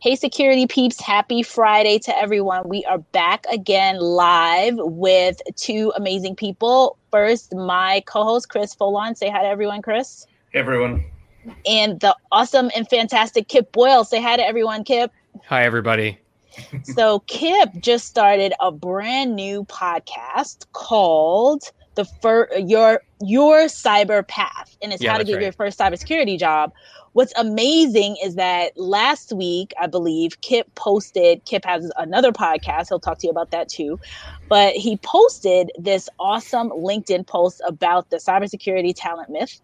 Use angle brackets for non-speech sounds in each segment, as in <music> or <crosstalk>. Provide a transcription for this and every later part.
Hey, security peeps, happy Friday to everyone. We are back again live with two amazing people. First, my co host, Chris Foulon. Say hi to everyone, Chris. Hey, everyone. And the awesome and fantastic Kip Boyle. Say hi to everyone, Kip. Hi, everybody. <laughs> so, Kip just started a brand new podcast called the fir- your your cyber path and it's yeah, how to get right. your first cybersecurity job what's amazing is that last week, I believe, Kip posted, Kip has another podcast. He'll talk to you about that too. But he posted this awesome LinkedIn post about the cybersecurity talent myth.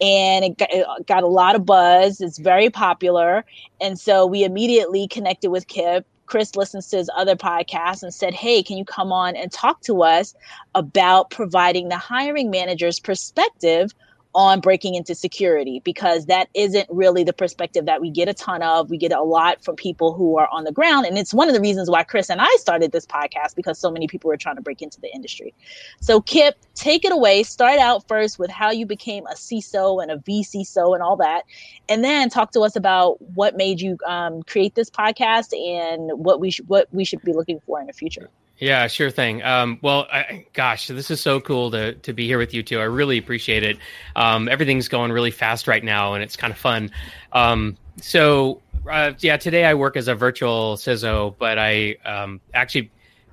And it got, it got a lot of buzz. It's very popular. And so we immediately connected with Kip Chris listens to his other podcast and said, Hey, can you come on and talk to us about providing the hiring manager's perspective on breaking into security because that isn't really the perspective that we get a ton of. We get a lot from people who are on the ground. And it's one of the reasons why Chris and I started this podcast because so many people were trying to break into the industry. So, Kip, take it away. Start out first with how you became a CISO and a VCISO and all that. And then talk to us about what made you um, create this podcast and what we, sh- what we should be looking for in the future. Yeah, sure thing. Um, well, I, gosh, this is so cool to to be here with you too. I really appreciate it. Um, everything's going really fast right now, and it's kind of fun. Um, so, uh, yeah, today I work as a virtual CISO, but I um, actually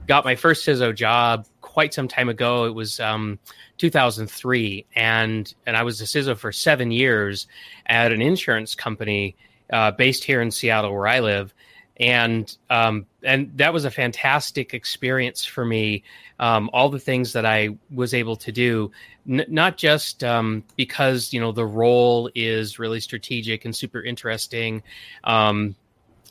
got my first CISO job quite some time ago. It was um, 2003, and and I was a CISO for seven years at an insurance company uh, based here in Seattle, where I live and um, and that was a fantastic experience for me. Um, all the things that I was able to do, n- not just um, because you know the role is really strategic and super interesting, um,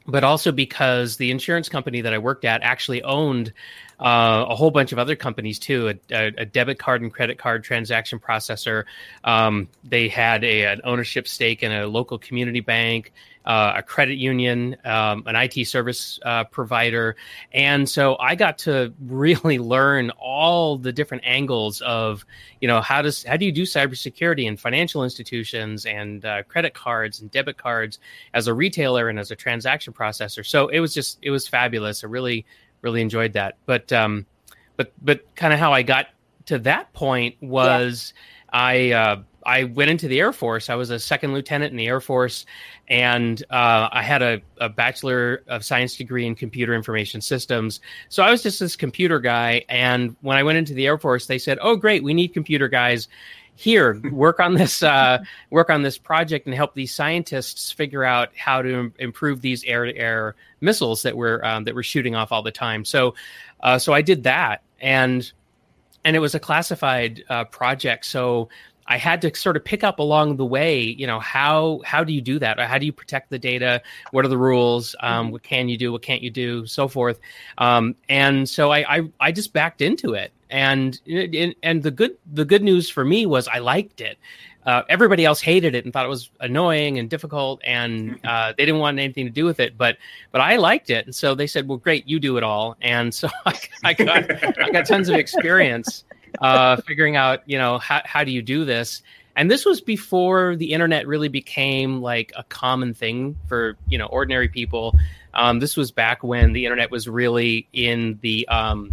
but also because the insurance company that I worked at actually owned uh, a whole bunch of other companies too a, a, a debit card and credit card transaction processor um, they had a, an ownership stake in a local community bank uh, a credit union, um, an IT service uh, provider, and so I got to <laughs> really learn all the different angles of, you know, how does how do you do cybersecurity in financial institutions and uh, credit cards and debit cards as a retailer and as a transaction processor. So it was just it was fabulous. A really really enjoyed that. But um, but but kind of how I got to that point was yeah. I uh, I went into the Air Force. I was a second lieutenant in the Air Force, and uh, I had a, a, Bachelor of Science degree in computer information systems. So I was just this computer guy. And when I went into the Air Force, they said, "Oh, great, we need computer guys." Here, work on this. Uh, work on this project and help these scientists figure out how to improve these air-to-air missiles that we're um, that we're shooting off all the time. So, uh, so I did that, and and it was a classified uh, project. So I had to sort of pick up along the way, you know, how how do you do that? How do you protect the data? What are the rules? Um, mm-hmm. what can you do? What can't you do? So forth. Um, and so I, I, I just backed into it. And and the good the good news for me was I liked it. Uh, everybody else hated it and thought it was annoying and difficult, and <laughs> uh, they didn't want anything to do with it. But but I liked it, and so they said, "Well, great, you do it all." And so <laughs> I, I got I got tons of experience uh, figuring out, you know, how, how do you do this? And this was before the internet really became like a common thing for, you know, ordinary people. Um, this was back when the internet was really in the, um,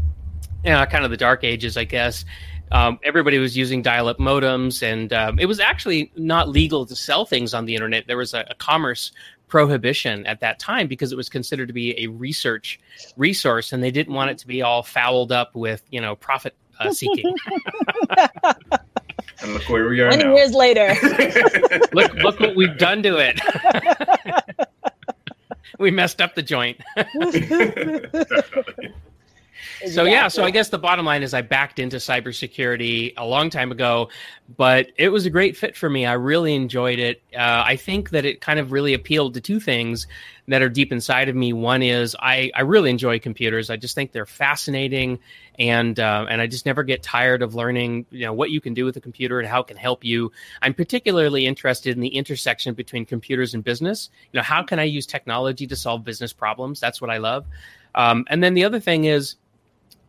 you know, kind of the dark ages, I guess. Um, everybody was using dial-up modems, and um, it was actually not legal to sell things on the internet. There was a, a, commerce prohibition at that time because it was considered to be a research resource, and they didn't want it to be all fouled up with you know profit uh, seeking. <laughs> and look where we are. Twenty now. years later. <laughs> look! Look what we've done to it. <laughs> we messed up the joint. So yeah, so I guess the bottom line is I backed into cybersecurity a long time ago, but it was a great fit for me. I really enjoyed it. Uh, I think that it kind of really appealed to two things that are deep inside of me. One is I, I really enjoy computers. I just think they're fascinating, and uh, and I just never get tired of learning you know what you can do with a computer and how it can help you. I'm particularly interested in the intersection between computers and business. You know, how can I use technology to solve business problems? That's what I love. Um, and then the other thing is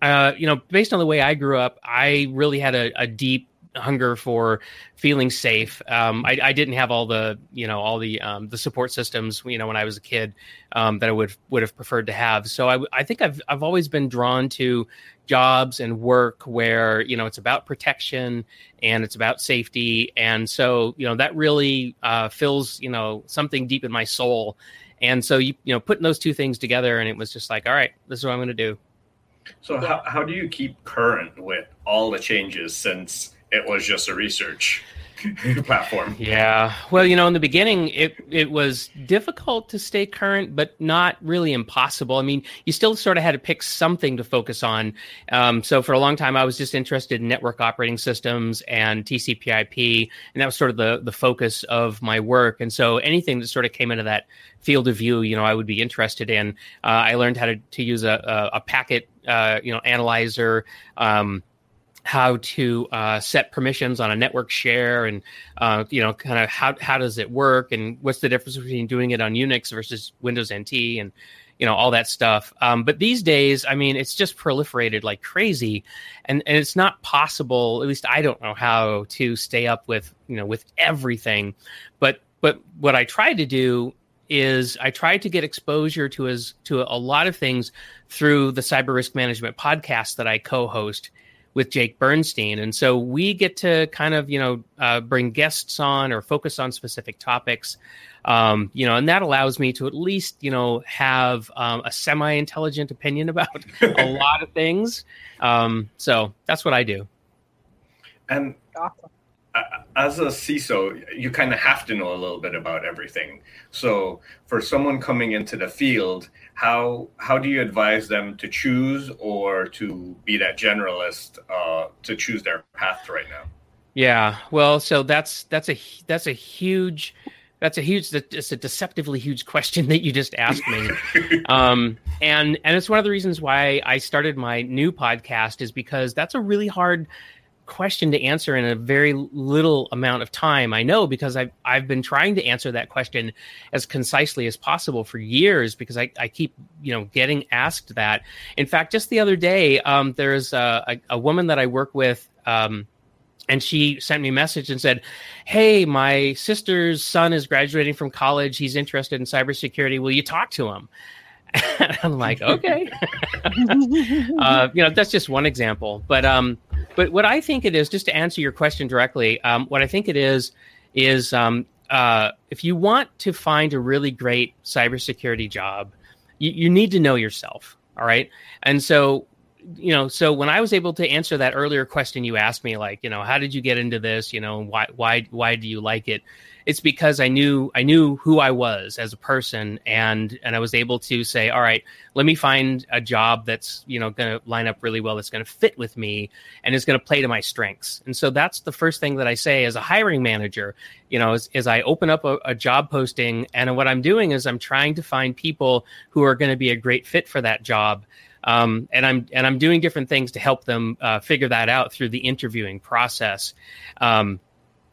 uh, you know, based on the way I grew up, I really had a, a deep hunger for feeling safe. Um, I, I, didn't have all the you know all the um, the support systems you know when I was a kid um, that I would would have preferred to have. So I, I think I've I've always been drawn to jobs and work where you know it's about protection and it's about safety, and so you know that really uh, fills you know something deep in my soul. And so you you know putting those two things together, and it was just like, all right, this is what I'm going to do. So how, how do you keep current with all the changes since it was just a research <laughs> platform? Yeah. Well, you know, in the beginning, it it was difficult to stay current, but not really impossible. I mean, you still sort of had to pick something to focus on. Um, so for a long time, I was just interested in network operating systems and TCP/IP, and that was sort of the the focus of my work. And so anything that sort of came into that field of view, you know, I would be interested in. Uh, I learned how to to use a a, a packet, uh, you know, analyzer. Um, how to uh, set permissions on a network share and uh, you know kind of how, how does it work and what's the difference between doing it on unix versus windows nt and you know all that stuff um, but these days i mean it's just proliferated like crazy and, and it's not possible at least i don't know how to stay up with you know with everything but but what i try to do is I try to get exposure to as to a lot of things through the cyber risk management podcast that I co-host with Jake Bernstein. And so we get to kind of, you know, uh, bring guests on or focus on specific topics. Um, you know, and that allows me to at least, you know, have um, a semi intelligent opinion <laughs> about a <laughs> lot of things. Um, so that's what I do. And awesome as a CISO, you kind of have to know a little bit about everything. So, for someone coming into the field, how how do you advise them to choose or to be that generalist uh, to choose their path right now? Yeah, well, so that's that's a that's a huge that's a huge it's a deceptively huge question that you just asked me <laughs> um, and and it's one of the reasons why i started my new podcast is because that's a really hard question to answer in a very little amount of time. I know because I've I've been trying to answer that question as concisely as possible for years because I, I keep you know getting asked that. In fact, just the other day, um, there's a, a, a, woman that I work with. Um, and she sent me a message and said, "Hey, my sister's son is graduating from college. He's interested in cybersecurity. Will you talk to him?" <laughs> I'm like, <laughs> "Okay." <laughs> uh, you know, that's just one example, but um, but what I think it is, just to answer your question directly, um, what I think it is is um, uh, if you want to find a really great cybersecurity job, you, you need to know yourself. All right, and so you know, so when I was able to answer that earlier question you asked me, like, you know, how did you get into this? You know, why why why do you like it? It's because I knew I knew who I was as a person, and and I was able to say, all right, let me find a job that's you know going to line up really well, that's going to fit with me, and is going to play to my strengths. And so that's the first thing that I say as a hiring manager. You know, as, as I open up a, a job posting, and what I'm doing is I'm trying to find people who are going to be a great fit for that job. Um, and I'm and I'm doing different things to help them uh, figure that out through the interviewing process. Um,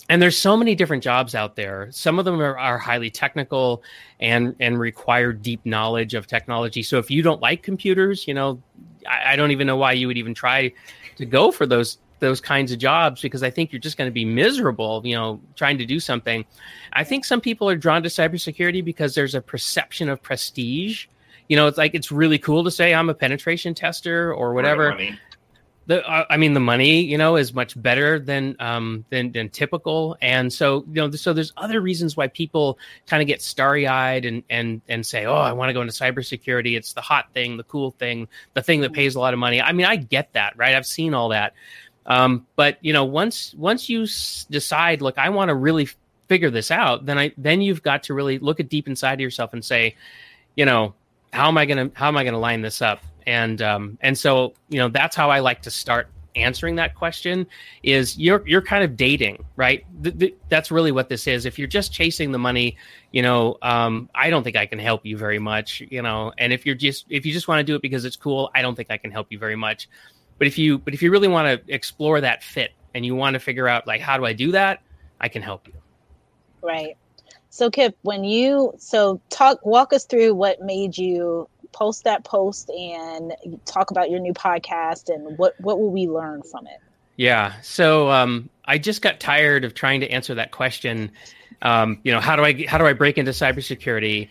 and there's so many different jobs out there. Some of them are, are, highly technical and and require deep knowledge of technology. So if you don't like computers you know I, I, don't even know why you would even try to go for those those kinds of jobs because i think you're just going to be miserable you know trying to do something. I think some people are drawn to cybersecurity because there's a perception of prestige. You know it's like it's really cool to say i'm a penetration tester or whatever the uh, I mean the money you know is much better than um than than typical. And so you know so there's other reasons why people kind of get starry eyed and and and say oh I want to go into cybersecurity. It's the hot thing the cool thing the thing that pays a lot of money. I mean I get that right? I've seen all that. Um but you know once once you s- decide look I want to really figure this out then I then you've got to really look at deep inside of yourself and say you know how am I gonna how am I gonna line this up and um, and so you know that's how I like to start answering that question is you're you're kind of dating right? Th- th- that's really what this is. If you're just chasing the money you know um, i don't think i can help you very much you know and if you're just if you just want to do it because it's cool i don't think i can help you very much. But if you but if you really want to explore that fit and you want to figure out like how do i do that? I can help you. Right. So kip when you so talk walk us through what made you post that post and talk about your new podcast and what what will we learn from it Yeah. So um, I just got tired of trying to answer that question. Um, you know, how do I how do I break into cybersecurity?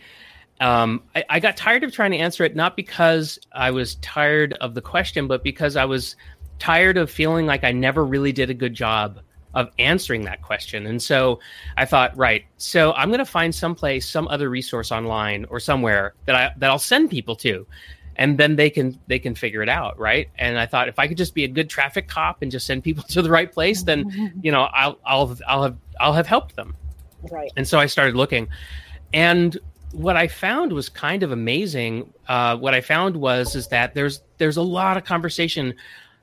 Um, I, I, got tired of trying to answer it, not because I was tired of the question, but because I was tired of feeling like I never really did a good job of answering that question. And so I thought, right, so I'm going to find someplace, some other resource online or somewhere that I that I'll send people to and then they can they can figure it out right? And i thought if i could just be a good traffic cop and just send people <laughs> to the right place then <laughs> you know i'll i'll i'll have i'll have helped them. Right. And so i started looking. And what i found was kind of amazing uh, what i found was is that there's there's a lot of conversation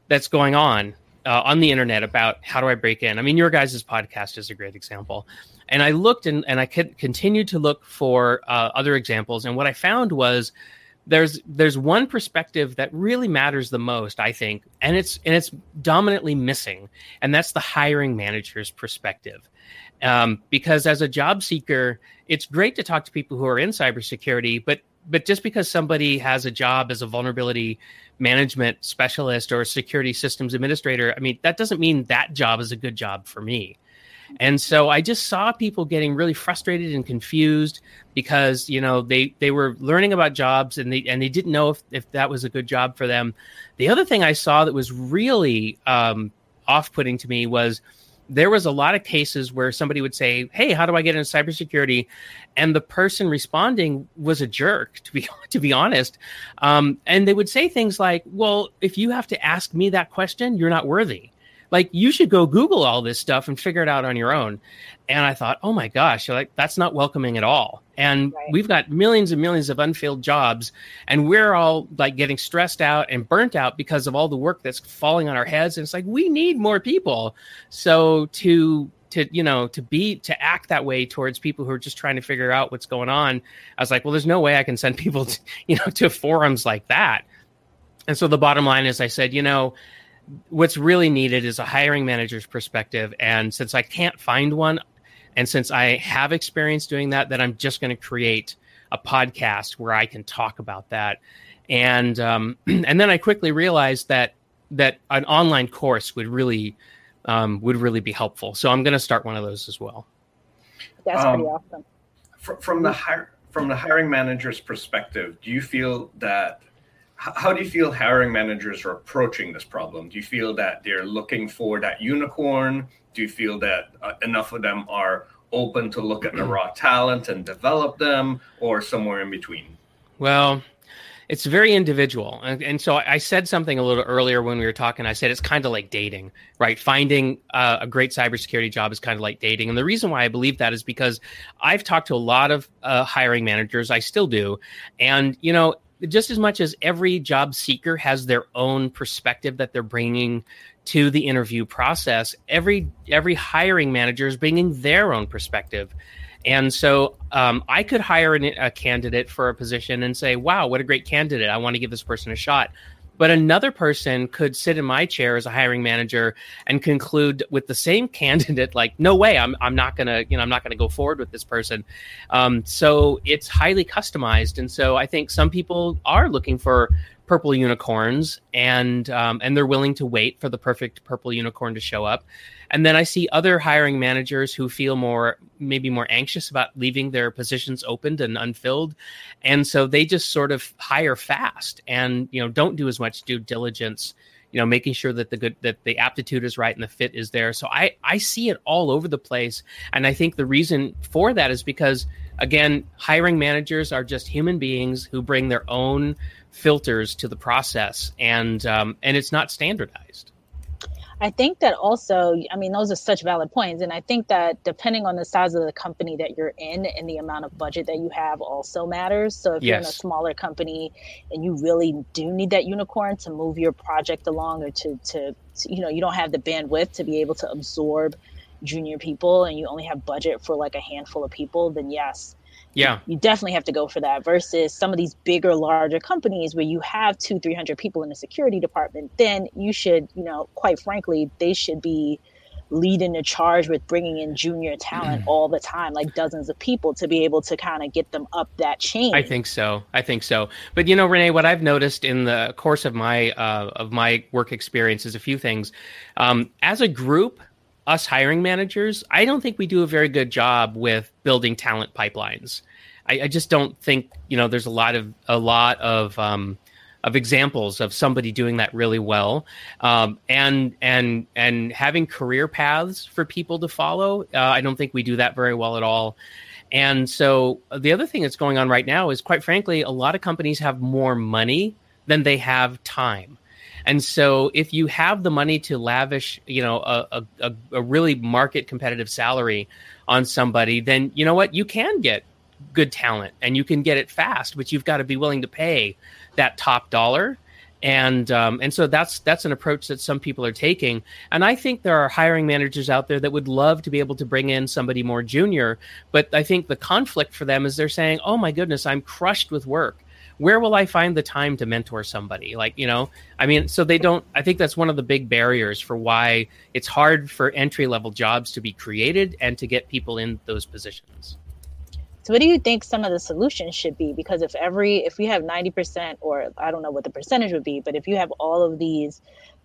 that's going on uh, on the internet about how do i break in. I mean your guys' podcast is a great example. And i looked and, and i could continue to look for uh, other examples. And what i found was there's there's one perspective that really matters the most i think and it's and it's dominantly missing and that's the hiring manager's perspective. Um, because as a job seeker it's great to talk to people who are in cybersecurity but but just because somebody has a job as a vulnerability management specialist or a security systems administrator i mean that doesn't mean that job is a good job for me and so I just saw people getting really frustrated and confused because you know they they were learning about jobs and they and they didn't know if, if that was a good job for them. The other thing I saw that was really um, off putting to me was there was a lot of cases where somebody would say, "Hey, how do I get into cybersecurity?" and the person responding was a jerk, to be <laughs> to be honest. Um, and they would say things like, "Well, if you have to ask me that question, you're not worthy." Like you should go google all this stuff and figure it out on your own. And i thought oh my gosh you're like that's not welcoming at all. And right. we've got millions and millions of unfilled jobs and we're all like getting stressed out and burnt out because of all the work that's falling on our heads. And it's like we need more people. So to to you know to be to act that way towards people who are just trying to figure out what's going on i was like well there's no way i can send <laughs> people to, you know to forums like that. And so the bottom line is i said you know what's really needed is a hiring manager's perspective. And since I can't find one, and since I have experience doing that, then I'm just going to create a podcast where I can talk about that. And um, <clears throat> and then I quickly realized that that an online course would really um, would really be helpful. So I'm going to start one of those as well. That's pretty um, awesome. From the hire, from the hiring manager's perspective, do you feel that how do you feel hiring managers are approaching this problem? Do you feel that they're looking for that unicorn? Do you feel that uh, enough of them are open to look at the raw <clears throat> talent and develop them, or somewhere in between? Well, it's very individual. And, and, so I said something a little earlier when we were talking. I said it's kind of like dating, right? Finding uh, a great cybersecurity job is kind of like dating. And the reason why I believe that is because I've talked to a lot of uh, hiring managers. I still do. And, you know, just as much as every job seeker has their own perspective that they're bringing to the interview process every every hiring manager is bringing their own perspective. And so um, i could hire an, a candidate for a position and say wow what a great candidate. I want to give this person a shot but another person could sit in my chair as a hiring manager and conclude with the same <laughs> candidate, like, no way, I'm, I'm not gonna, you know, I'm not gonna go forward with this person. Um, so it's highly customized, and so I think some people are looking for purple unicorns, and um, and they're willing to wait for the perfect purple unicorn to show up. And then I see other hiring managers who feel more, maybe more anxious about leaving their positions opened and unfilled. And so they just sort of hire fast and, you know, don't do as much due diligence you know making sure that the good that the aptitude is right and the fit is there. So i i see it all over the place. And i think the reason for that is because again hiring managers are just human beings who bring their own filters to the process. And um, and it's not standardized I think that also, I mean, those are such valid points. And I think that depending on the size of the company that you're in and the amount of budget that you have also matters. So if yes. you're in a smaller company and you really do need that unicorn to move your project along or to, to, to you know, you don't have the bandwidth to be able to absorb junior people and you only have budget for like a handful of people, then yes, yeah you definitely have to go for that versus some of these bigger larger companies where you have two 300 people in the security department then you should you know quite frankly they should be leading the charge with bringing in junior talent <clears throat> all the time, like dozens of people, to be able to kind of get them up that chain. I think so. I think so. But you know, Renee, what I've noticed in the course of my uh, of my work experience is a few things. Um, as a group, us hiring managers, I don't think we do a very good job with building talent pipelines. I, I just don't think you know. There's a lot of a lot of um, of examples of somebody doing that really well, um, and and and having career paths for people to follow. Uh, I don't think we do that very well at all. And so uh, the other thing that's going on right now is, quite frankly, a lot of companies have more money than they have time. And so if you have the money to lavish, you know, a, a, a really market competitive salary on somebody, then you know what? You can get good talent and you can get it fast, but you've got to be willing to pay that top dollar. And um, and so that's that's an approach that some people are taking. And i think there are hiring managers out there that would love to be able to bring in somebody more junior but i think the conflict for them is they're saying oh my goodness i'm crushed with work where will i find the time to mentor somebody like you know i mean so they don't i think that's one of the big barriers for why it's hard for entry level jobs to be created and to get people in those positions so what do you think some of the solutions should be? Because if every if we have 90% or I don't know what the percentage would be, but if you have all of these,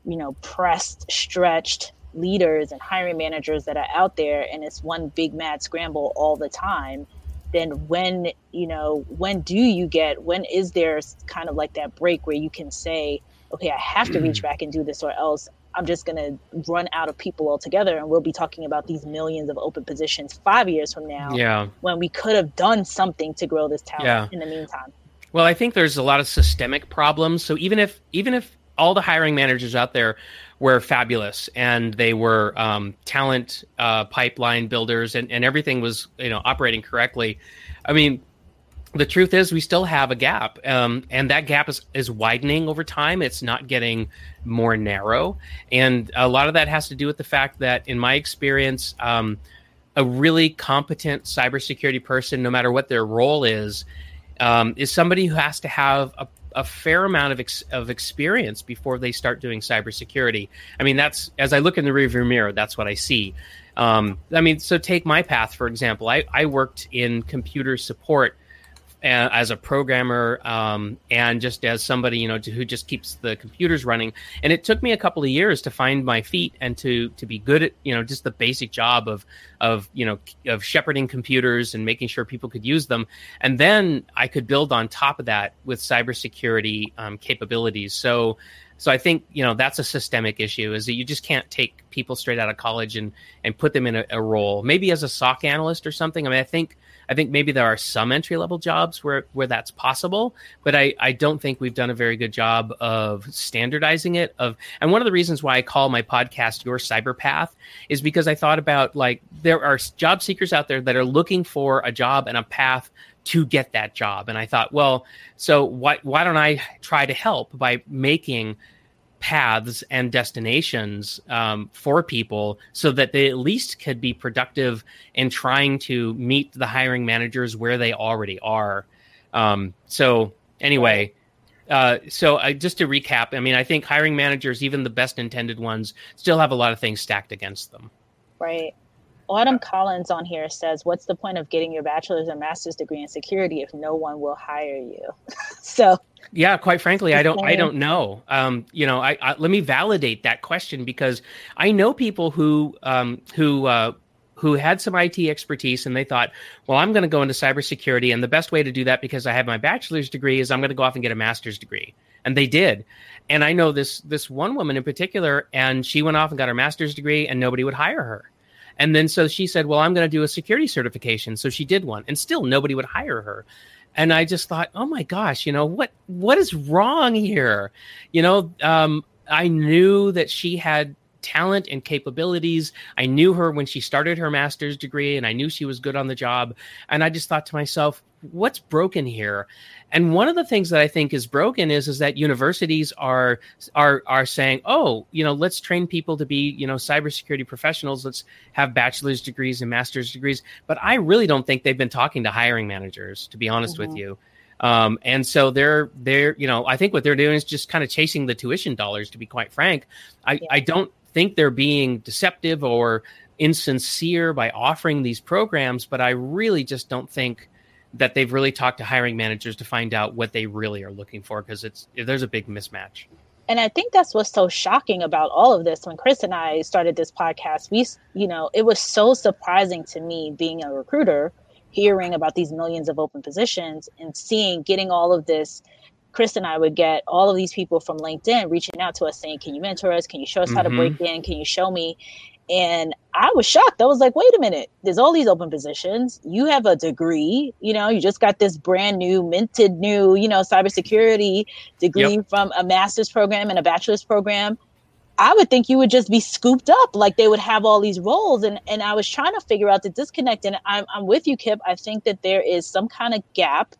you know, pressed, stretched leaders and hiring managers that are out there and it's one big mad scramble all the time, then when, you know, when do you get when is there kind of like that break where you can say, okay, I have to reach mm-hmm. back and do this or else I'm just going to run out of people altogether. And we'll be talking about these millions of open positions five years from now. Yeah. When we could have done something to grow this talent yeah. in the meantime. Well, I think there's a lot of systemic problems. So even if even if all the hiring managers out there were fabulous and they were um, talent uh, pipeline builders and, and everything was you know operating correctly, I mean the truth is we still have a gap um, and that gap is, is widening over time. It's not getting more narrow and a lot of that has to do with the fact that in my experience um, a really competent cybersecurity person no matter what their role is um, is somebody who has to have a, a fair amount of, ex- of experience before they start doing cybersecurity. I mean that's as i look in the rearview mirror that's what i see. Um, i mean so take my path for example. I, I worked in computer support as a programmer um, and just as somebody you know who just keeps the computers running and it took me a couple of years to find my feet and to to be good at you know just the basic job of of you know of shepherding computers and making sure people could use them and then i could build on top of that with cybersecurity um, capabilities so so I think you know that's a systemic issue is that you just can't take people straight out of college and and put them in a, a role. Maybe as a SOC analyst or something. I mean, I think I think maybe there are some entry level jobs where where that's possible, but I I don't think we've done a very good job of standardizing it. Of and one of the reasons why I call my podcast Your Cyber Path is because I thought about like there are job seekers out there that are looking for a job and a path to get that job, and I thought, well, so why why don't I try to help by making paths and destinations um, for people so that they at least could be productive in trying to meet the hiring managers where they already are. Um, so, anyway. Uh, so uh, just to recap, I mean, I think hiring managers, even the best intended ones, still have a lot of things stacked against them. Right. Autumn Collins on here says, "What's the point of getting your bachelor's and master's degree in security if no one will hire you?" <laughs> so, yeah, quite frankly, I don't, I don't know. Um, you know, I, I, let me validate that question because I know people who, um, who, uh, who had some IT expertise and they thought, well, I'm going to go into cybersecurity, and the best way to do that because I have my bachelor's degree is I'm going to go off and get a master's degree, and they did. And I know this this one woman in particular, and she went off and got her master's degree, and nobody would hire her and then so she said, Well, I'm going to do a security certification. So she did one, and still nobody would hire her. And I just thought, oh my gosh, you know what? What is wrong here? You know, um, I knew that she had talent and capabilities. I knew her when she started her master's degree, and I knew she was good on the job. And I just thought to myself, what's broken here? And one of the things that I think is broken is is that universities are are are saying, oh, you know, let's train people to be, you know, cybersecurity professionals. Let's have bachelor's degrees and master's degrees. But I really don't think they've been talking to hiring managers, to be honest mm-hmm. with you. Um, and so they're they're you know I think what they're doing is just kind of chasing the tuition dollars. To be quite frank, I, yeah. I don't think they're being deceptive or insincere by offering these programs, but I really just don't think that they've really talked to hiring managers to find out what they really are looking for because it's there's a big mismatch. And I think that's what's so shocking about all of this. When Chris and I started this podcast, we, you know, it was so surprising to me being a recruiter, hearing about these millions of open positions and seeing, getting all of this Chris and I would get all of these people from LinkedIn reaching out to us saying, Can you mentor us? Can you show us mm-hmm. how to break mm-hmm. in? Can you show me? And I was shocked. I was like, wait a minute, there's all these open positions. You have a degree, you know, you just got this brand new, minted new, you know, cybersecurity degree yep. from a master's program and a bachelor's program. I would think you would just be scooped up, like they would have all these roles. And and I was trying to figure out the disconnect. And I'm I'm with you, Kip. I think that there is some kind of gap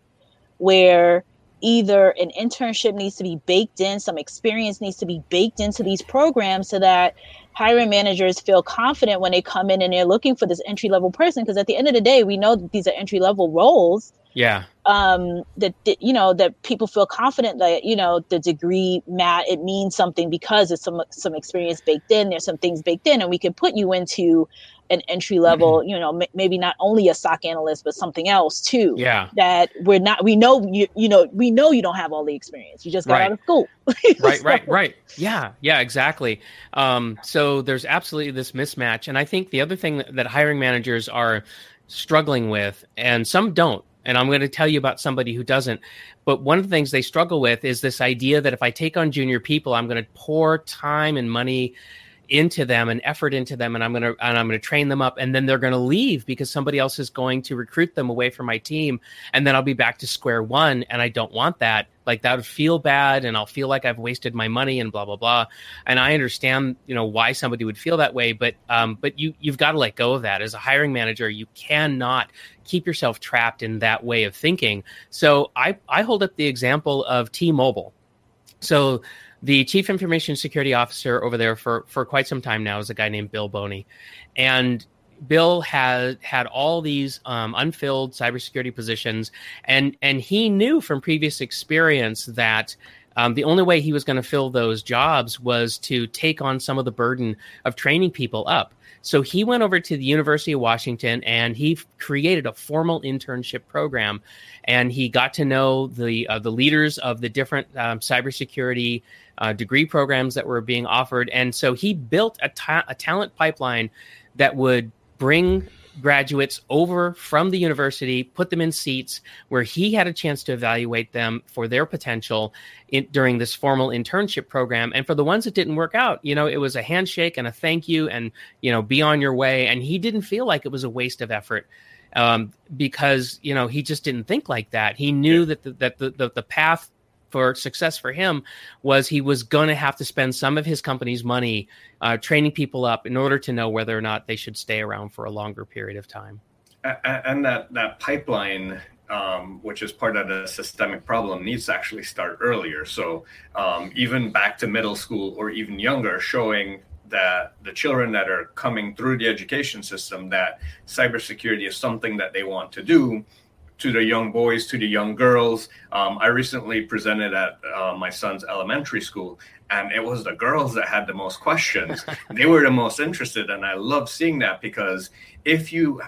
where either an internship needs to be baked in, some experience needs to be baked into these programs so that hiring managers feel confident when they come in and they're looking for this entry level person because at the end of the day we know that these are entry level roles yeah um that, that, you know that people feel confident that you know the degree mat it means something because it's some some experience baked in there's some things baked in and we can put you into an entry level, mm-hmm. you know, m- maybe not only a SOC analyst, but something else too. Yeah. That we're not, we know you, you know, we know you don't have all the experience. You just got right. out of school. <laughs> right, so. right, right. Yeah, yeah, exactly. Um, so there's absolutely this mismatch. And I think the other thing that, that hiring managers are struggling with, and some don't, and I'm going to tell you about somebody who doesn't. But one of the things they struggle with is this idea that if I take on junior people, I'm going to pour time and money into them and effort into them and I'm going to and I'm going to train them up and then they're going to leave because somebody else is going to recruit them away from my team and then I'll be back to square one and I don't want that. Like that would feel bad and I'll feel like I've wasted my money and blah blah blah. And I understand you know why somebody would feel that way but um but you you've got to let go of that. As a hiring manager you cannot keep yourself trapped in that way of thinking. So I I hold up the example of T-Mobile so the chief information security officer over there for for quite some time now is a guy named Bill Boni, and Bill had had all these um, unfilled cybersecurity positions, and and he knew from previous experience that um, the only way he was going to fill those jobs was to take on some of the burden of training people up. So he went over to the University of Washington and he created a formal internship program, and he got to know the uh, the leaders of the different um, cybersecurity uh, degree programs that were being offered. And so he built a, ta- a talent pipeline that would bring graduates over from the university, put them in seats where he had a chance to evaluate them for their potential in, during this formal internship program. And for the ones that didn't work out, you know, it was a handshake and a thank you and, you know, be on your way. And he didn't feel like it was a waste of effort um, because, you know, he just didn't think like that. He knew yeah. that the, that the, the, the path for success for him was he was going to have to spend some of his company's money uh, training people up in order to know whether or not they should stay around for a longer period of time. And that that pipeline, um, which is part of the systemic problem, needs to actually start earlier. So um, even back to middle school or even younger, showing that the children that are coming through the education system that cybersecurity is something that they want to do to the young boys, to the young girls. Um, I recently presented at uh, my son's elementary school, and it was the girls that had the most questions. <laughs> they were the most interested, and I love seeing that because if you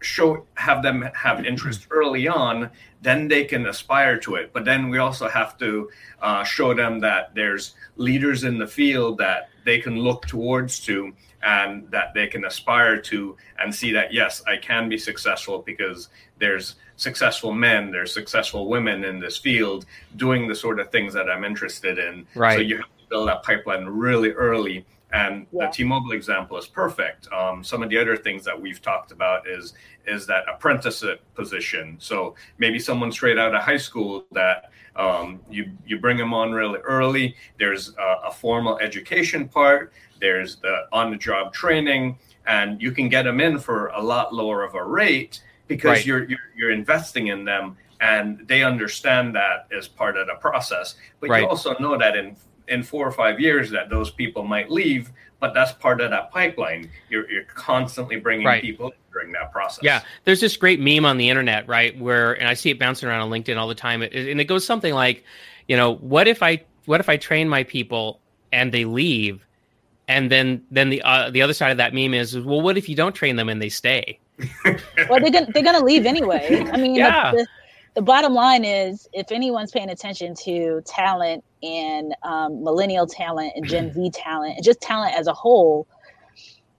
show have them have interest early on, then they can aspire to it. But then we also have to uh, show them that there's leaders in the field that they can look towards to and that they can aspire to and see that yes i can be successful because there's successful men, there's successful women in this field doing the sort of things that I'm interested in. Right. So you have to build that pipeline really early. And yeah. the T-Mobile example is perfect. Um, some of the other things that we've talked about is is that apprenticeship position. So maybe someone straight out of high school that um, you you bring them on really early. There's a, a formal education part. There's the on-the-job training, and you can get them in for a lot lower of a rate because right. you're, you're you're investing in them and they understand that as part of the process. But right. you also know that in in four or five years that those people might leave, but that's part of that pipeline. You're you're constantly bringing right. people during that process. Yeah, there's this great meme on the internet, right? Where and I see it bouncing around on LinkedIn all the time, it, and it goes something like, you know, what if I what if I train my people and they leave, and then then the uh, the other side of that meme is well what if you don't train them and they stay <laughs> well they're gonna they're gonna leave anyway i mean yeah. the, the, the, bottom line is if anyone's paying attention to talent and um, millennial talent and gen z <clears throat> talent and just talent as a whole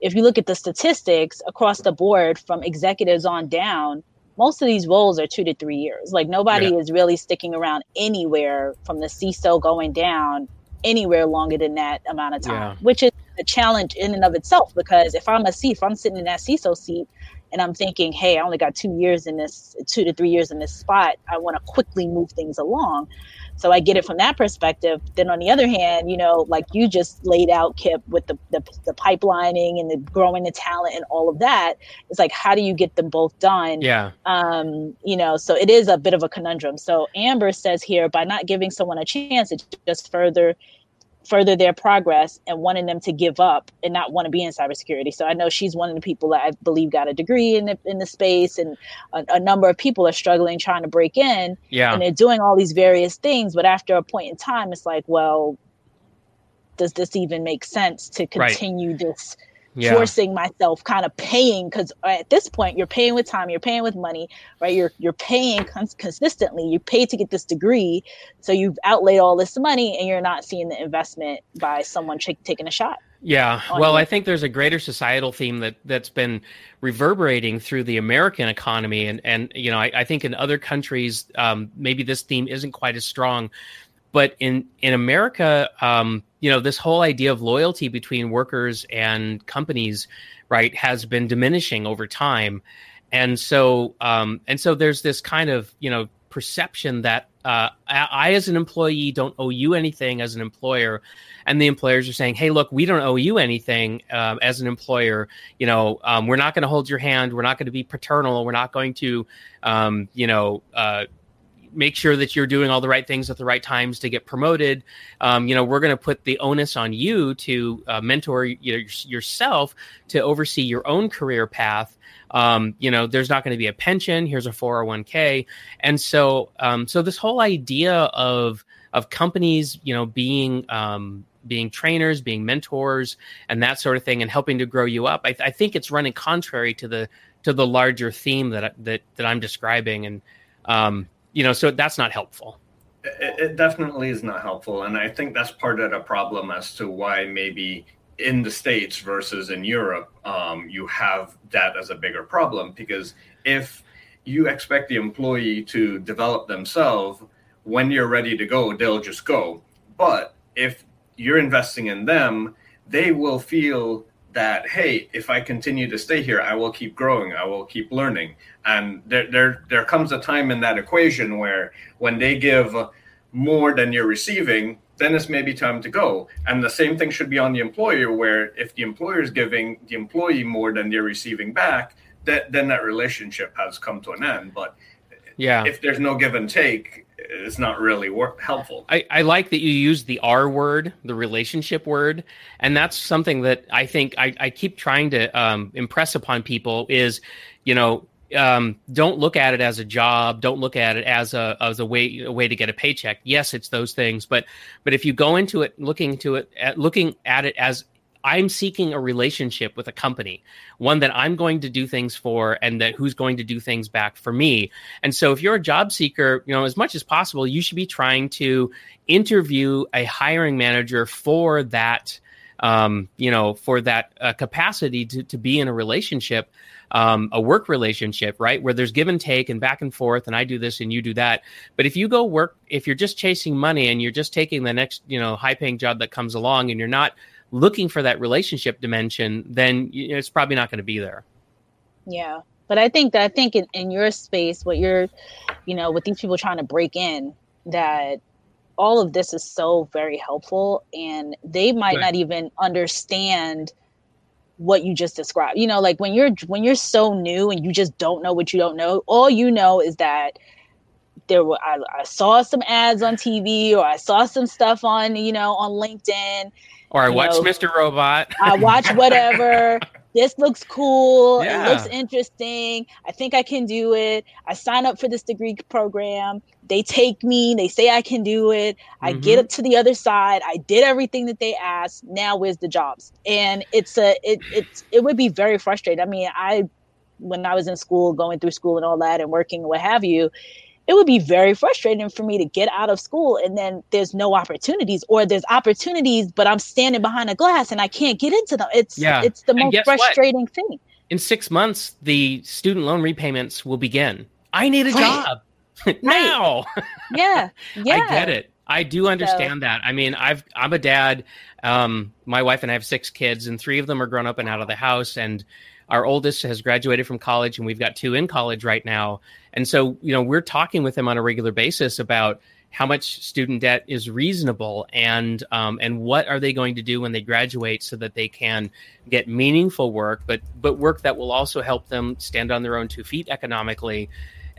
if you look at the statistics across the board from executives on down most of these roles are two to three years like nobody yeah. is really sticking around anywhere from the ciso going down anywhere longer than that amount of time, yeah. which is a challenge in and of itself. Because if I'm a C, if I'm sitting in that CISO seat and I'm thinking, hey, I only got two years in this, two to three years in this spot, I want to quickly move things along. So I get it from that perspective. Then on the other hand, you know, like you just laid out, Kip, with the, the, the pipelining and the growing the talent and all of that, it's like, how do you get them both done? Yeah. Um, you know, so it is a bit of a conundrum. So Amber says here, by not giving someone a chance, it just further further their progress and wanting them to give up and not want to be in cybersecurity. So I know she's one of the people that I believe got a degree in the in the space, and a, a, number of people are struggling trying to break in. Yeah, and they're doing all these various things, but after a point in time, it's like, well, does this even make sense to continue right. this? Yeah. forcing myself kind of paying because at this point you're paying with time you're paying with money right you're you're paying cons- consistently you pay to get this degree so you've outlaid all this money and you're not seeing the investment by someone ch- taking a shot yeah well you. i think there's a greater societal theme that that's been reverberating through the american economy and and you know i, I think in other countries um, maybe this theme isn't quite as strong but in in america um, you know this whole idea of loyalty between workers and companies right has been diminishing over time and so um, and so there's this kind of you know perception that uh, I, as an employee, don't owe you anything as an employer, and the employers are saying, "Hey, look, we don't owe you anything uh, as an employer. You know, um, we're not going to hold your hand. We're not going to be paternal. We're not going to, um, you know, uh, make sure that you're doing all the right things at the right times to get promoted. Um, you know, we're going to put the onus on you to uh, mentor you know, yourself to oversee your own career path. Um, you know, there's not going to be a pension. Here's a 401k, and so um, so this whole idea of of companies, you know, being um, being trainers, being mentors, and that sort of thing, and helping to grow you up. I, I think it's running contrary to the to the larger theme that that that I'm describing, and um, you know, so that's not helpful. It, it definitely is not helpful, and I think that's part of the problem as to why maybe in the states versus in Europe, um, you have that as a bigger problem because if you expect the employee to develop themselves when you're ready to go, they'll just go. But if you're investing in them, they will feel that hey if i continue to stay here i will keep growing i will keep learning. And there there there comes a time in that equation where when they give more than you're receiving then it's maybe time to go. And the same thing should be on the employer where if the employer is giving the employee more than they're receiving back that then that relationship has come to an end. But yeah. if there's no give and take it's not really work, helpful. I, I like that you use the R word, the relationship word, and that's something that I think I, I keep trying to um, impress upon people is, you know, um, don't look at it as a job. Don't look at it as a as a way a way to get a paycheck. Yes, it's those things, but but if you go into it looking to it looking at it as I'm seeking a relationship with a company, one that I'm going to do things for and that who's going to do things back for me. And so if you're a job seeker, you know, as much as possible, you should be trying to interview a hiring manager for that um, you know, for that uh, capacity to, to be in a relationship, um, a work relationship, right? Where there's give and take and back and forth, and I do this and you do that. But if you go work, if you're just chasing money and you're just taking the next, you know, high paying job that comes along and you're not looking for that relationship dimension, then you know, it's probably not going to be there. Yeah. But I think that I think in, in your space, what you're, you know, with these people trying to break in, that all of this is so very helpful and they might right. not even understand what you just described you know like when you're when you're so new and you just don't know what you don't know all you know is that there were I, I saw some ads on tv or i saw some stuff on you know on linkedin or I watch know, Mr. Robot. I watch whatever. <laughs> this looks cool. Yeah. It looks interesting. I think I can do it. I sign up for this degree program. They take me. They say I can do it. I mm-hmm. get up to the other side. I did everything that they asked. Now where's the jobs? And it's a it it's it would be very frustrating. I mean, I when I was in school, going through school and all that, and working, what have you, it would be very frustrating for me to get out of school and then there's no opportunities or there's opportunities but i'm standing behind a glass and i can't get into them. It's yeah. it's the most frustrating what? thing. In six months the student loan repayments will begin. I need a right. job. <laughs> Now. Yeah. <laughs> Yeah. i get it. I do understand so. that. I mean i've i'm a dad. Um, my wife and i have six kids and three of them are grown up and out of the house and our oldest has graduated from college and we've got two in college right now and so, you know, we're talking with them on a regular basis about how much student debt is reasonable and um, and what are they going to do when they graduate so that they can get meaningful work, but but work that will also help them stand on their own two feet economically.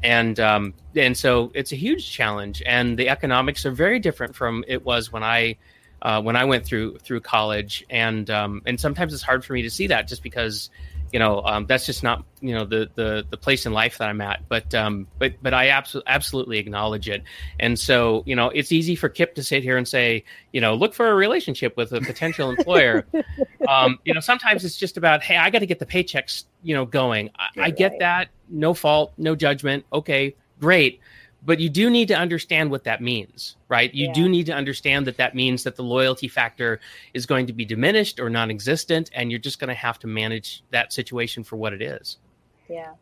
And um, and so it's a huge challenge, and the economics are very different from it was when I uh, when I went through through college, and um, and sometimes it's hard for me to see that just because you know um, that's just not you know the the the place in life that I'm at. But um, but but I absolutely absolutely acknowledge it. And so you know it's easy for Kip to sit here and say you know look for a relationship with a potential employer. <laughs> um, you know sometimes it's just about hey I got to get the paychecks you know going. I, I get that. No fault, no judgment. Okay, great but you do need to understand what that means right? You yeah. do need to understand that that means that the loyalty factor is going to be diminished or non-existent and you're just going to have to manage that situation for what it is. Yeah.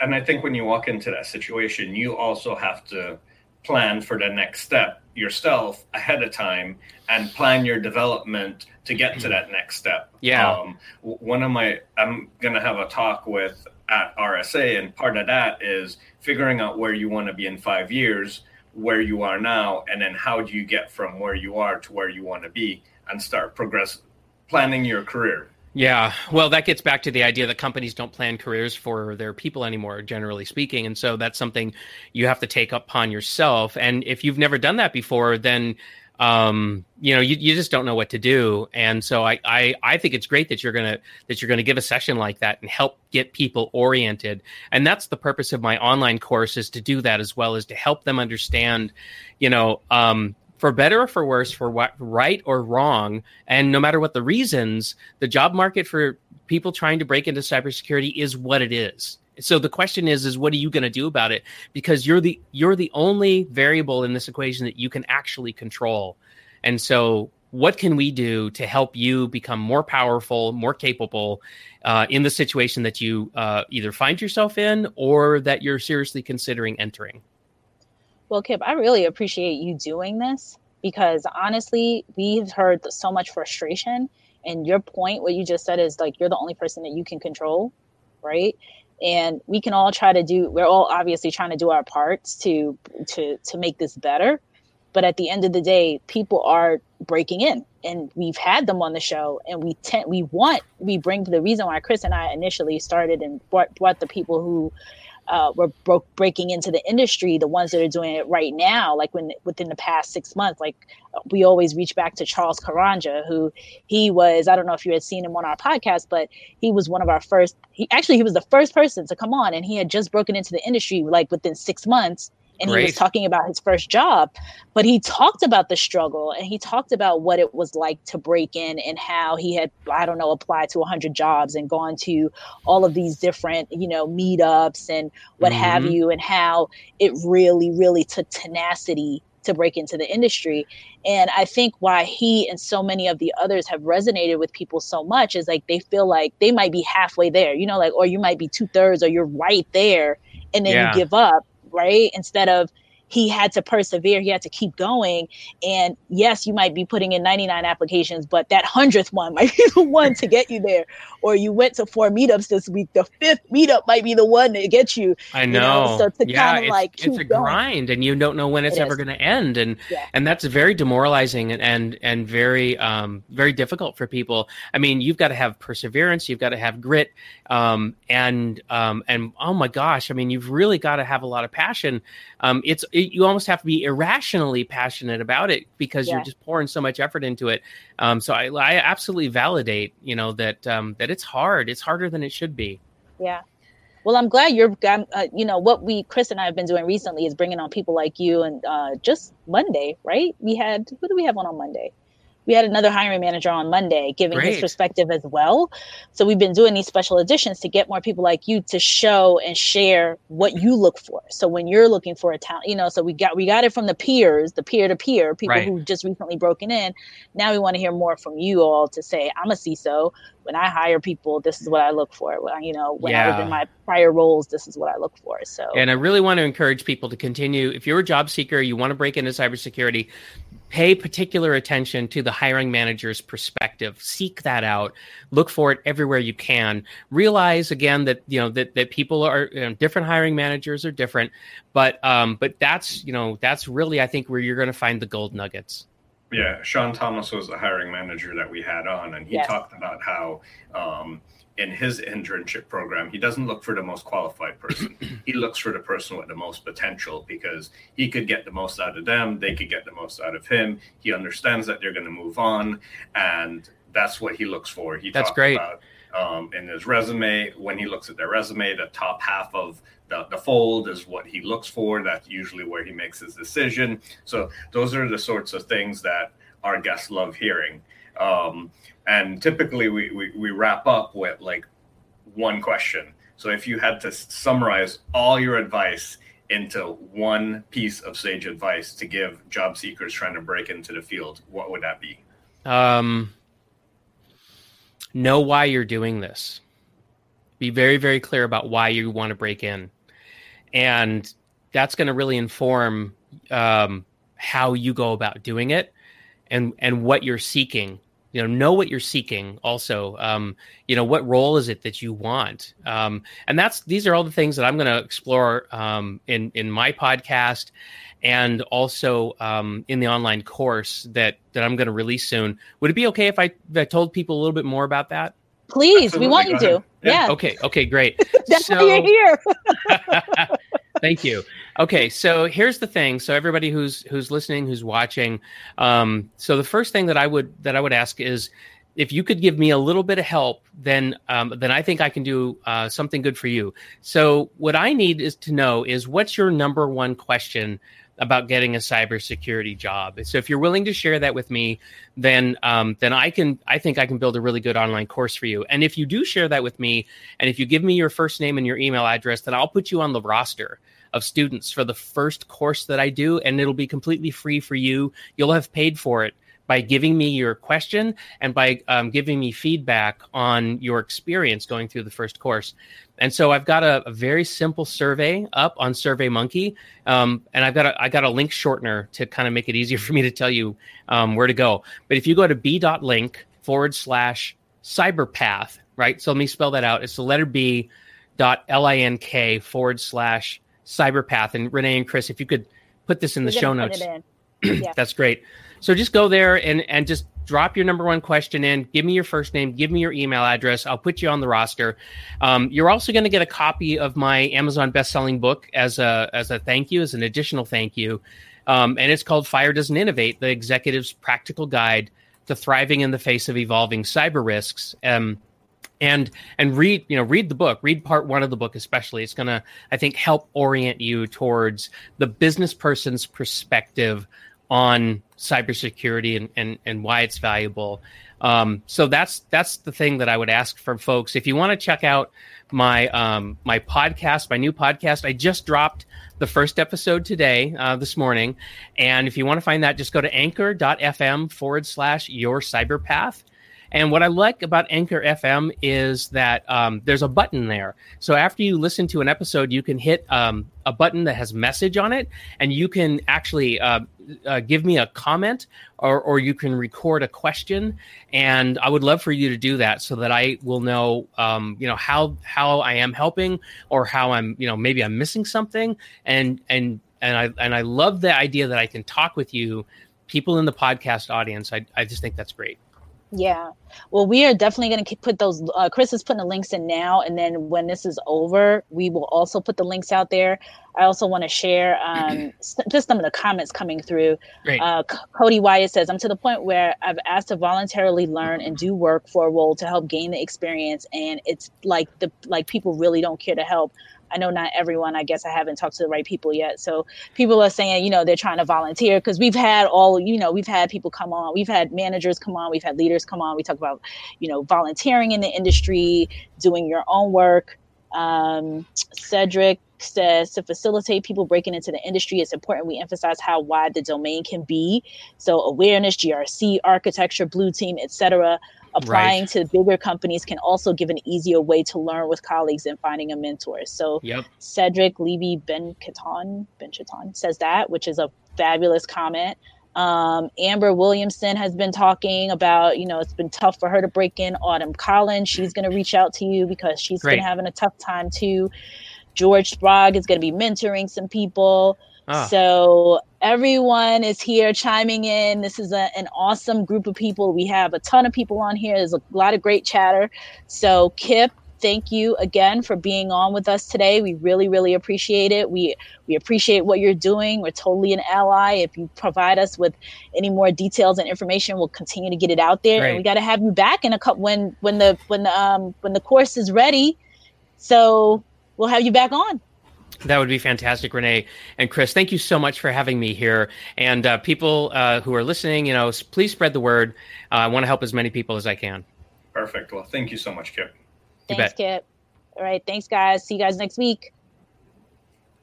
And i think when you walk into that situation you also have to plan for the next step yourself ahead of time and plan your development to get to that next step. Yeah. Um, one of my i'm going to have a talk with at RSA, and part of that is figuring out where you want to be in five years, where you are now, and then how do you get from where you are to where you want to be, and start progress planning your career. Yeah, well, that gets back to the idea that companies don't plan careers for their people anymore, generally speaking, and so that's something you have to take upon yourself. And if you've never done that before, then um, you know, you, you just don't know what to do. And so I, I, I think it's great that you're gonna that you're gonna give a session like that and help get people oriented. And that's the purpose of my online course is to do that as well as to help them understand, you know, um, for better or for worse, for what right or wrong, and no matter what the reasons, the job market for people trying to break into cybersecurity is what it is so the question is is what are you going to do about it? Because you're the you're the only variable in this equation that you can actually control. And so what can we do to help you become more powerful more capable uh, in the situation that you uh, either find yourself in or that you're seriously considering entering? Well kip i really appreciate you doing this because honestly we've heard so much frustration and your point what you just said is like you're the only person that you can control right and we can all try to do we're all obviously trying to do our parts to to to make this better. But at the end of the day people are breaking in and we've had them on the show and we tend we want we bring the reason why chris and i initially started and brought, brought the people who uh, were broke breaking into the industry, the ones that are doing it right now, like when within the past six months, like we always reach back to Charles Karanja, who he was. I don't know if you had seen him on our podcast, but he was one of our first. He actually he was the first person to come on, and he had just broken into the industry like within six months, and Great. he was talking about his first job but he talked about the struggle and he talked about what it was like to break in and how he had i don't know applied to 100 jobs and gone to all of these different you know meetups and what mm-hmm. have you and how it really really took tenacity to break into the industry. And I think why he and so many of the others have resonated with people so much is like they feel like they might be halfway there, you know, like, or you might be two thirds or you're right there and then yeah. you give up right? Instead of he had to persevere he had to keep going. And yes you might be putting in 99 applications but that 100th one might be <laughs> the one to get you there. Or you went to four meetups this week the fifth meetup might be the one to get you i know, you know? so to yeah, kind of like it's a going. grind and you don't know when it's it ever going to end. And yeah. and that's very demoralizing and and, and very um very difficult for people. I mean you've got to have perseverance you've got to have grit um and um and oh my gosh i mean you've really got to have a lot of passion. Um it's it, you almost have to be irrationally passionate about it because yeah. you're just pouring so much effort into it. Um, so I, I absolutely validate, you know, that um, that it's hard. It's harder than it should be. Yeah. Well, I'm glad you're, uh, you know, what we, Chris and I have been doing recently is bringing on people like you. And uh, just Monday, right? We had, who do we have on on Monday? We had another hiring manager on Monday giving Great. his perspective as well. So we've been doing these special editions to get more people like you to show and share what you look for. So when you're looking for a talent, you know, so we got we got it from the peers, the peer to peer, people right. who just recently broken in. Now we want to hear more from you all to say, I'm a CISO. When I hire people, this is what I look for. When, you know, when yeah. I was in my prior roles, this is what I look for. So And I really want to encourage people to continue. If you're a job seeker, you want to break into cybersecurity, pay particular attention to the hiring manager's perspective seek that out look for it everywhere you can realize again that you know that, that people are you know, different hiring managers are different but um but that's you know that's really i think where you're going to find the gold nuggets yeah sean thomas was the hiring manager that we had on and he yes. talked about how um in his internship program, he doesn't look for the most qualified person. <clears throat> he looks for the person with the most potential because he could get the most out of them. They could get the most out of him. He understands that they're going to move on, and that's what he looks for. He that's great. About, um, in his resume, when he looks at their resume, the top half of the, the fold is what he looks for. That's usually where he makes his decision. So those are the sorts of things that our guests love hearing. Um, and typically we, we, we wrap up with like one question. So if you had to summarize all your advice into one piece of sage advice to give job seekers trying to break into the field, what would that be? Um, know why you're doing this. Be very, very clear about why you want to break in. And that's going to really inform um, how you go about doing it and, and what you're seeking you know know what you're seeking also um, you know what role is it that you want? Um, and that's these are all the things that i'm going to explore um, in in my podcast and also um, in the online course that that i'm going to release soon. Would it be okay if I, if I told people a little bit more about that? Please Absolutely. we want you to. Yeah. yeah. okay okay great. <laughs> That's so, why you're here <laughs> <laughs> Thank you. Okay, so here's the thing. So everybody who's who's listening, who's watching, um, so the first thing that I would that I would ask is if you could give me a little bit of help, then um, then I think I can do uh, something good for you. So what I need is to know is what's your number one question about getting a cybersecurity job. So if you're willing to share that with me, then um, then I can I think I can build a really good online course for you. And if you do share that with me, and if you give me your first name and your email address, then I'll put you on the roster of students for the first course that I do, and it'll be completely free for you. You'll have paid for it by giving me your question and by um, giving me feedback on your experience going through the first course. And so I've got a, a very simple survey up on SurveyMonkey, um, and I've got a, I got a link shortener to kind of make it easier <laughs> for me to tell you um, where to go. But if you go to b.link forward slash cyberpath, right? So let me spell that out. It's the letter B dot L I N K forward slash cyberpath. And Renee and Chris, if you could put this in the show notes, <clears throat> yeah. that's great. So just go there and and just drop your number one question in. Give me your first name. Give me your email address. I'll put you on the roster. Um, you're also going to get a copy of my Amazon best-selling book as a as a thank you, as an additional thank you. Um, and it's called Fire Doesn't Innovate: The Executive's Practical Guide to Thriving in the Face of Evolving Cyber Risks. Um, and and read you know read the book read part one of the book especially it's going to i think help orient you towards the business person's perspective on cybersecurity and, and, and why it's valuable. Um, so that's that's the thing that I would ask from folks. If you want to check out my um, my podcast, my new podcast, I just dropped the first episode today, uh, this morning. And if you want to find that, just go to anchor.fm forward slash your cyberpath. And what I like about Anchor FM is that um, there's a button there. So after you listen to an episode, you can hit um, a button that has message on it, and you can actually uh, uh, give me a comment or, or you can record a question. And I would love for you to do that so that I will know, um, you know, how how I am helping or how I'm, you know, maybe I'm missing something. And and and I and I love the idea that I can talk with you, people in the podcast audience. I I just think that's great. Yeah. Well, we are definitely going to put those. Uh, Chris is putting the links in now, and then when this is over, we will also put the links out there. I also want to share um, <clears throat> just some of the comments coming through. Uh, Cody Wyatt says, "I'm to the point where I've asked to voluntarily learn and do work for a role to help gain the experience, and it's like the like people really don't care to help. I know not everyone, I guess I haven't talked to the right people yet. So people are saying, you know, they're trying to volunteer because we've had all, you know, we've had people come on, we've had managers come on, we've had leaders come on. We talk about, you know, volunteering in the industry, doing your own work. Um, Cedric says to facilitate people breaking into the industry, it's important we emphasize how wide the domain can be. So awareness, GRC, architecture, blue team, etc applying right. to bigger companies can also give an easier way to learn with colleagues and finding a mentor. So yep. Cedric Levy Ben Katon Ben Chaton says that, which is a fabulous comment. Um, Amber Williamson has been talking about, you know, it's been tough for her to break in. Autumn Collins, she's going to reach out to you because she's been having a tough time too. George Sprague is going to be mentoring some people. Ah. So everyone is here chiming in. This is a, an awesome group of people. We have a ton of people on here. There's a lot of great chatter. So Kip, thank you again for being on with us today. We really, really appreciate it. We we appreciate what you're doing. We're totally an ally. If you provide us with any more details and information, we'll continue to get it out there. Right. And we got to have you back in a couple when when the when the um when the course is ready. So we'll have you back on. That would be fantastic, Renee and Chris. Thank you so much for having me here. And uh, people uh, who are listening, you know, please spread the word. Uh, I want to help as many people as I can. Perfect. Well, thank you so much, Kip. You thanks, bet. Kip. All right. Thanks, guys. See you guys next week.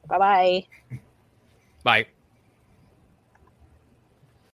Bye-bye. Bye.